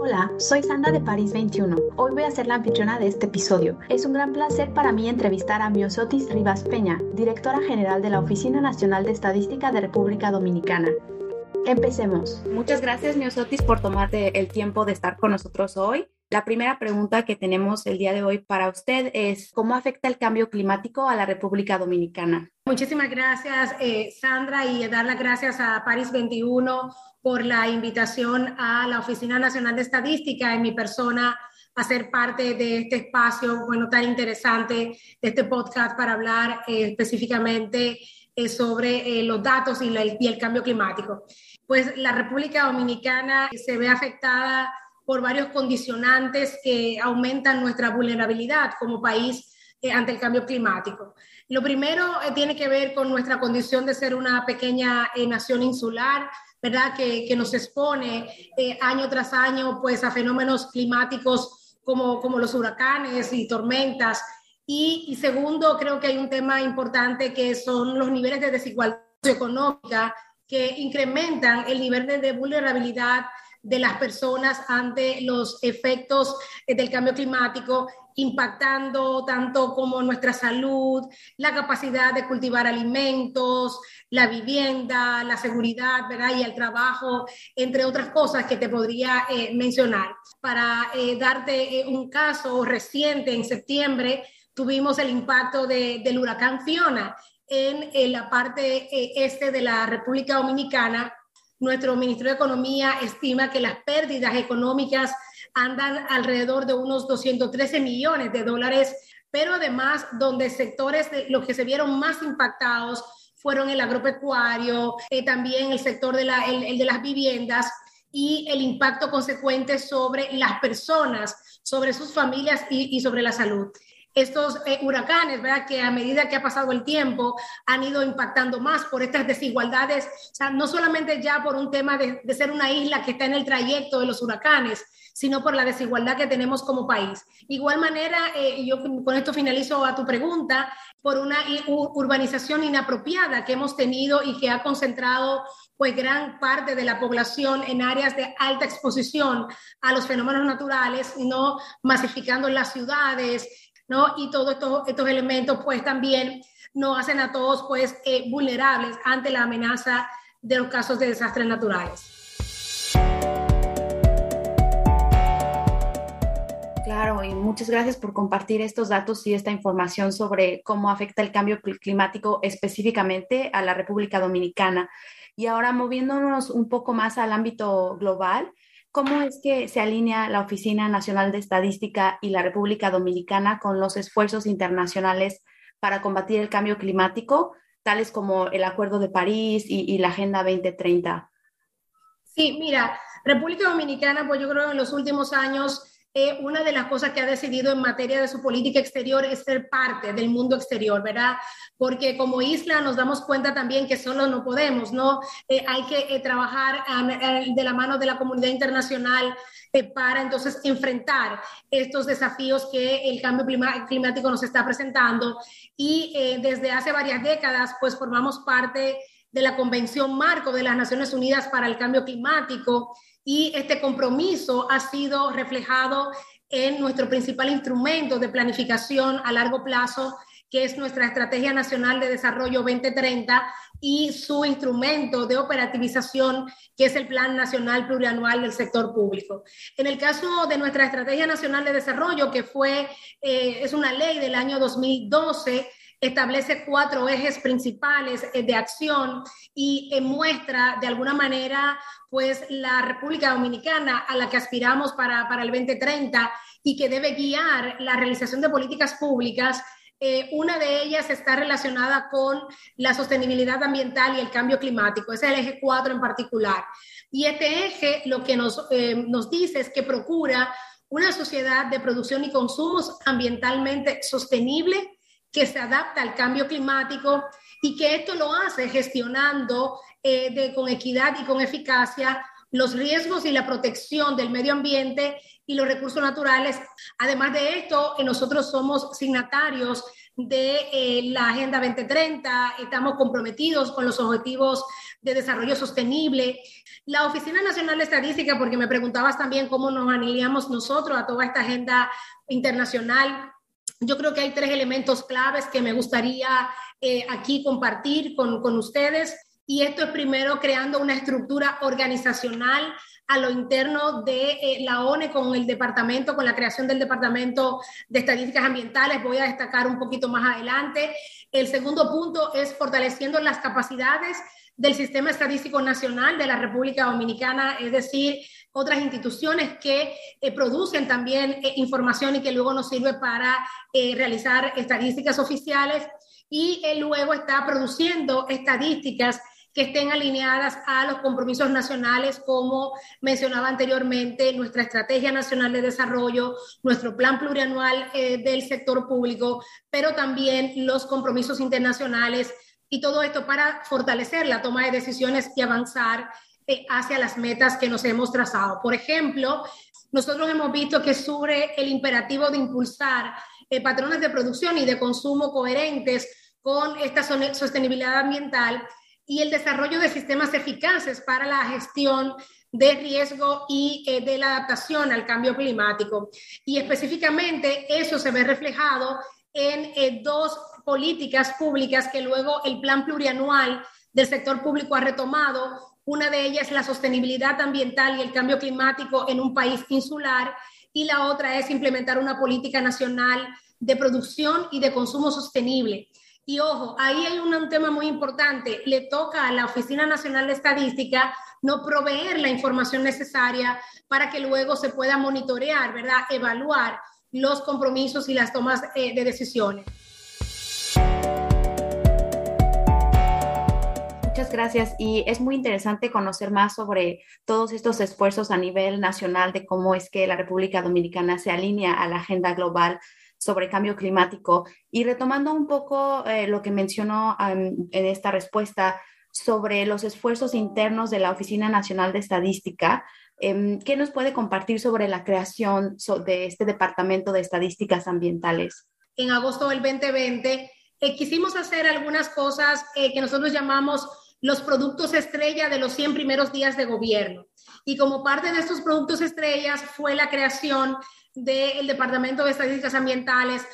Hola, soy Sandra de París 21. Hoy voy a ser la anfitriona de este episodio. Es un gran placer para mí entrevistar a Miosotis Rivas Peña, directora general de la Oficina Nacional de Estadística de República Dominicana. Empecemos. Muchas gracias, Miosotis, por tomarte el tiempo de estar con nosotros hoy. La primera pregunta que tenemos el día de hoy para usted es, ¿cómo afecta el cambio climático a la República Dominicana? Muchísimas gracias, eh, Sandra, y dar las gracias a París 21 por la invitación a la Oficina Nacional de Estadística en mi persona a ser parte de este espacio, bueno, tan interesante, de este podcast para hablar eh, específicamente eh, sobre los datos y, y el cambio climático. Pues la República Dominicana se ve afectada por varios condicionantes que aumentan nuestra vulnerabilidad como país eh, ante el cambio climático. Lo primero eh, tiene que ver con nuestra condición de ser una pequeña eh, nación insular, ¿verdad? Que, nos expone año tras año pues, a fenómenos climáticos como, como los huracanes y tormentas. Y, segundo, creo que hay un tema importante que son los niveles de desigualdad económica que incrementan el nivel de vulnerabilidad de las personas ante los efectos eh, del cambio climático, impactando tanto como nuestra salud, la capacidad de cultivar alimentos, la vivienda, la seguridad, ¿verdad? Y el trabajo, entre otras cosas que te podría eh, mencionar. Para eh, darte un caso reciente, en septiembre tuvimos el impacto del huracán Fiona en, en la parte este de la República Dominicana nuestro Ministerio de Economía estima que las pérdidas económicas andan alrededor de unos 213 millones de dólares, pero además donde sectores de los que se vieron más impactados fueron el agropecuario, eh, también el sector de, la, el de las viviendas y el impacto consecuente sobre las personas, sobre sus familias y, y sobre la salud estos eh, huracanes, ¿verdad? Que a medida que ha pasado el tiempo han ido impactando más por estas desigualdades, o sea, no solamente ya por un tema de, ser una isla que está en el trayecto de los huracanes, sino por la desigualdad que tenemos como país. Igual manera, eh, yo con esto finalizo a tu pregunta, por una urbanización inapropiada que hemos tenido y que ha concentrado pues gran parte de la población en áreas de alta exposición a los fenómenos naturales, no masificando las ciudades, ¿no? Y todos estos, estos elementos pues también nos hacen a todos pues eh, vulnerables ante la amenaza de los casos de desastres naturales. Claro, y muchas gracias por compartir estos datos y esta información sobre cómo afecta el cambio climático específicamente a la República Dominicana. Y ahora moviéndonos un poco más al ámbito global, ¿Cómo es que se alinea la Oficina Nacional de Estadística y la República Dominicana con los esfuerzos internacionales para combatir el cambio climático, tales como el Acuerdo de París y, la Agenda 2030? Sí, mira, República Dominicana, pues yo creo que en los últimos años eh, una de las cosas que ha decidido en materia de su política exterior es ser parte del mundo exterior, ¿verdad? Porque como isla nos damos cuenta también que solo no podemos, ¿no? Eh, hay que eh, trabajar de la mano de la comunidad internacional para entonces enfrentar estos desafíos que el cambio climático nos está presentando. Y desde hace varias décadas, pues formamos parte de la Convención Marco de las Naciones Unidas para el Cambio Climático y este compromiso ha sido reflejado en nuestro principal instrumento de planificación a largo plazo, que es nuestra Estrategia Nacional de Desarrollo 2030 y su instrumento de operativización, que es el Plan Nacional Plurianual del Sector Público. En el caso de nuestra Estrategia Nacional de Desarrollo, que fue, eh, es una ley del año 2012, establece cuatro ejes principales eh, de acción y eh, muestra de alguna manera pues la República Dominicana a la que aspiramos para, para el 2030 y que debe guiar la realización de políticas públicas eh, una de ellas está relacionada con la sostenibilidad ambiental y el cambio climático. Ese es el eje 4 en particular. Y este eje lo que nos, nos dice es que procura una sociedad de producción y consumos ambientalmente sostenible que se adapta al cambio climático y que esto lo hace gestionando eh, con equidad y con eficacia los riesgos y la protección del medio ambiente y los recursos naturales. Además de esto, nosotros somos signatarios de eh, la Agenda 2030, estamos comprometidos con los objetivos de desarrollo sostenible. La Oficina Nacional de Estadística, porque me preguntabas también cómo nos alineamos nosotros a toda esta agenda internacional. Yo creo que hay tres elementos claves que me gustaría eh, aquí compartir con, con ustedes. Y esto es primero creando una estructura organizacional a lo interno de eh, la ONE con el departamento, con la creación del Departamento de Estadísticas Ambientales. Voy a destacar un poquito más adelante. El segundo punto es fortaleciendo las capacidades del Sistema Estadístico Nacional de la República Dominicana, es decir, otras instituciones que eh, producen también eh, información y que luego nos sirve para realizar estadísticas oficiales. Y luego está produciendo estadísticas que estén alineadas a los compromisos nacionales, como mencionaba anteriormente, nuestra Estrategia Nacional de Desarrollo, nuestro Plan Plurianual eh, del Sector Público, pero también los compromisos internacionales y todo esto para fortalecer la toma de decisiones y avanzar eh, hacia las metas que nos hemos trazado. Por ejemplo, nosotros hemos visto que sobre el imperativo de impulsar eh, patrones de producción y de consumo coherentes con esta sostenibilidad ambiental, y el desarrollo de sistemas eficaces para la gestión de riesgo y eh, de la adaptación al cambio climático. Y específicamente eso se ve reflejado en eh, dos políticas públicas que luego el plan plurianual del sector público ha retomado. Una de ellas es la sostenibilidad ambiental y el cambio climático en un país insular y la otra es implementar una política nacional de producción y de consumo sostenible. Y ojo, ahí hay un, tema muy importante. Le toca a la Oficina Nacional de Estadística no proveer la información necesaria para que luego se pueda monitorear, ¿verdad? Evaluar los compromisos y las tomas eh, de decisiones. Muchas gracias y es muy interesante conocer más sobre todos estos esfuerzos a nivel nacional de cómo es que la República Dominicana se alinea a la agenda global sobre cambio climático. Y retomando un poco eh, lo que mencionó en esta respuesta sobre los esfuerzos internos de la Oficina Nacional de Estadística, em, ¿qué nos puede compartir sobre la creación de este Departamento de Estadísticas Ambientales? En agosto del 2020 eh, quisimos hacer algunas cosas eh, que nosotros llamamos los productos estrella de los 100 primeros días de gobierno. Y como parte de estos productos estrellas fue la creación del Departamento de Estadísticas Ambientales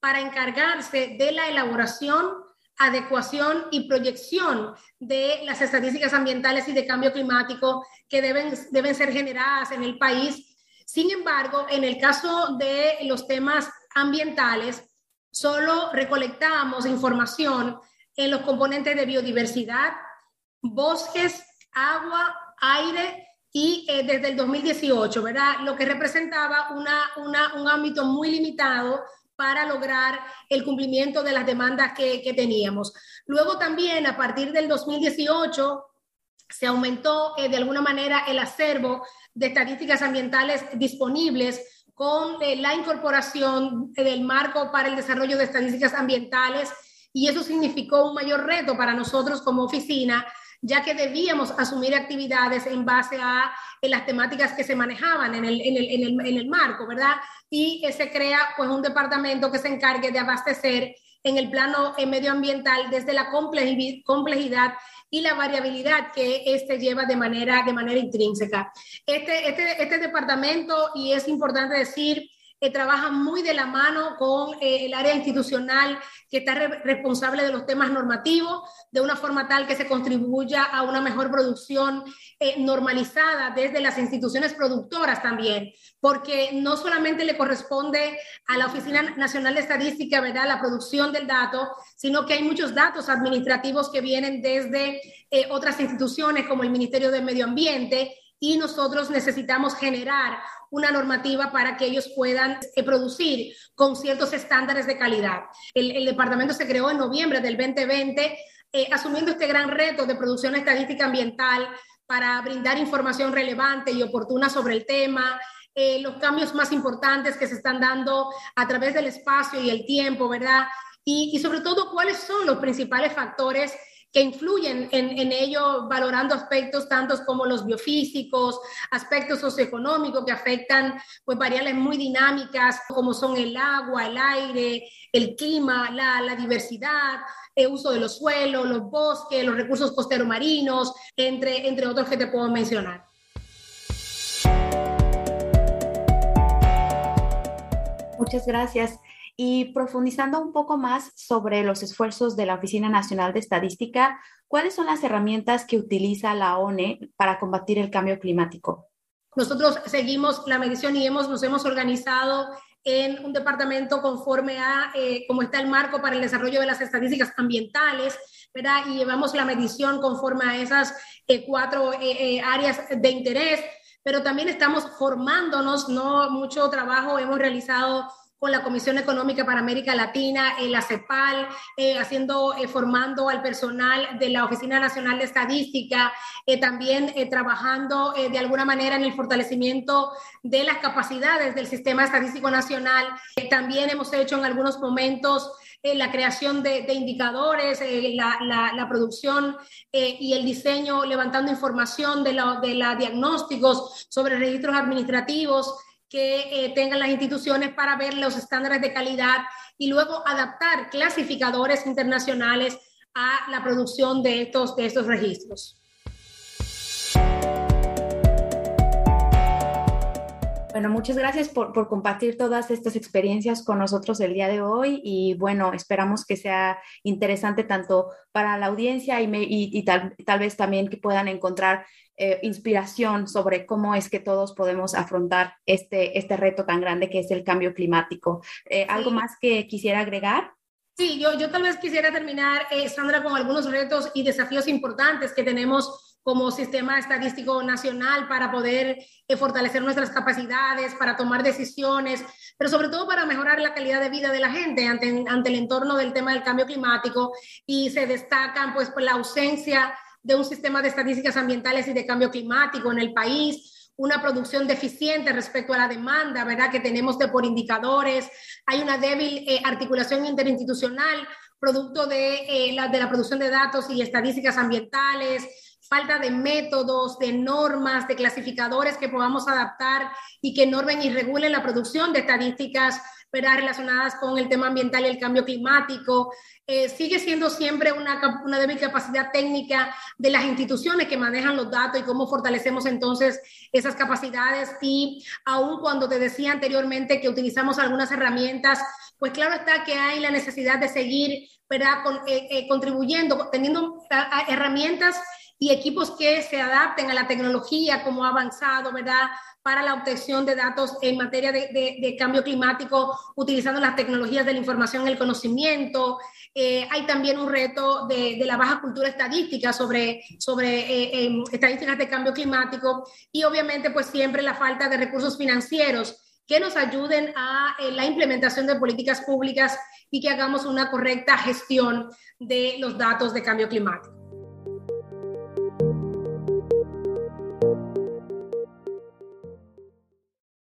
para encargarse de la elaboración, adecuación y proyección de las estadísticas ambientales y de cambio climático que deben, deben ser generadas en el país. Sin embargo, en el caso de los temas ambientales, solo recolectamos información en los componentes de biodiversidad, bosques, agua, aire y eh, desde el 2018, ¿verdad? Lo que representaba una, un ámbito muy limitado para lograr el cumplimiento de las demandas que, que teníamos. Luego también, a partir del 2018, se aumentó eh, de alguna manera el acervo de estadísticas ambientales disponibles con eh, la incorporación del marco para el desarrollo de estadísticas ambientales y eso significó un mayor reto para nosotros como oficina ya que debíamos asumir actividades en base a las temáticas que se manejaban en el, en el, en el, en el marco, ¿verdad? Y se crea pues un departamento que se encargue de abastecer en el plano eh, medioambiental desde la complejidad y la variabilidad que este lleva de manera, de manera intrínseca. Este, este, este departamento, y es importante decir, que trabaja muy de la mano con eh, el área institucional que está responsable de los temas normativos, de una forma tal que se contribuya a una mejor producción eh, normalizada desde las instituciones productoras también, porque no solamente le corresponde a la Oficina Nacional de Estadística, ¿verdad?, la producción del dato, sino que hay muchos datos administrativos que vienen desde eh, otras instituciones como el Ministerio de Medio Ambiente y nosotros necesitamos generar una normativa para que ellos puedan eh, producir con ciertos estándares de calidad. El, departamento se creó en noviembre del 2020, eh, asumiendo este gran reto de producción estadística ambiental para brindar información relevante y oportuna sobre el tema, eh, los cambios más importantes que se están dando a través del espacio y el tiempo, ¿verdad? Y, y sobre todo, cuáles son los principales factores que influyen en, en ello, valorando aspectos tantos como los biofísicos, aspectos socioeconómicos que afectan pues, variables muy dinámicas como son el agua, el aire, el clima, la, la diversidad, el uso de los suelos, los bosques, los recursos costeros marinos, entre, entre otros que te puedo mencionar. Muchas gracias. Y profundizando un poco más sobre los esfuerzos de la Oficina Nacional de Estadística, ¿cuáles son las herramientas que utiliza la ONE para combatir el cambio climático? Nosotros seguimos la medición y hemos, nos hemos organizado en un departamento conforme a eh, cómo está el marco para el desarrollo de las estadísticas ambientales, ¿verdad? Y llevamos la medición conforme a esas eh, cuatro eh, áreas de interés pero también estamos formándonos, ¿no? Mucho trabajo hemos realizado con la Comisión Económica para América Latina, en la CEPAL, eh, haciendo, eh, formando al personal de la Oficina Nacional de Estadística, eh, también trabajando de alguna manera en el fortalecimiento de las capacidades del Sistema Estadístico Nacional. también hemos hecho en algunos momentos la creación de, indicadores, la, la, producción y el diseño, levantando información de, la, de la diagnósticos sobre registros administrativos que eh, tengan las instituciones para ver los estándares de calidad y luego adaptar clasificadores internacionales a la producción de estos, de estos registros. Bueno, muchas gracias por, por, compartir todas estas experiencias con nosotros el día de hoy y bueno, esperamos que sea interesante tanto para la audiencia y, y, tal, tal, vez también que puedan encontrar eh, inspiración sobre cómo es que todos podemos afrontar este, este reto tan grande que es el cambio climático. Eh, ¿Algo más que quisiera agregar? Sí, yo, yo tal vez quisiera terminar, eh, Sandra, con algunos retos y desafíos importantes que tenemos como sistema estadístico nacional para poder fortalecer nuestras capacidades, para tomar decisiones, pero sobre todo para mejorar la calidad de vida de la gente ante, ante el entorno del tema del cambio climático. Y se destacan pues por la ausencia de un sistema de estadísticas ambientales y de cambio climático en el país, una producción deficiente respecto a la demanda, ¿verdad? Que tenemos de por indicadores, hay una débil eh, articulación interinstitucional producto de, eh, la, de la producción de datos y estadísticas ambientales, falta de métodos, de normas, de clasificadores que podamos adaptar y que normen y regulen la producción de estadísticas relacionadas con el tema ambiental y el cambio climático. Eh, sigue siendo siempre una, una débil capacidad técnica de las instituciones que manejan los datos y cómo fortalecemos entonces esas capacidades. Y aun cuando te decía anteriormente que utilizamos algunas herramientas, pues claro está que hay la necesidad de seguir ¿verdad? Eh, eh, contribuyendo, teniendo herramientas y equipos que se adapten a la tecnología, como ha avanzado, ¿verdad? para la obtención de datos en materia de, cambio climático utilizando las tecnologías de la información y el conocimiento. Eh, hay también un reto de, la baja cultura estadística sobre, sobre eh, em, estadísticas de cambio climático y obviamente pues siempre la falta de recursos financieros que nos ayuden a eh, la implementación de políticas públicas y que hagamos una correcta gestión de los datos de cambio climático.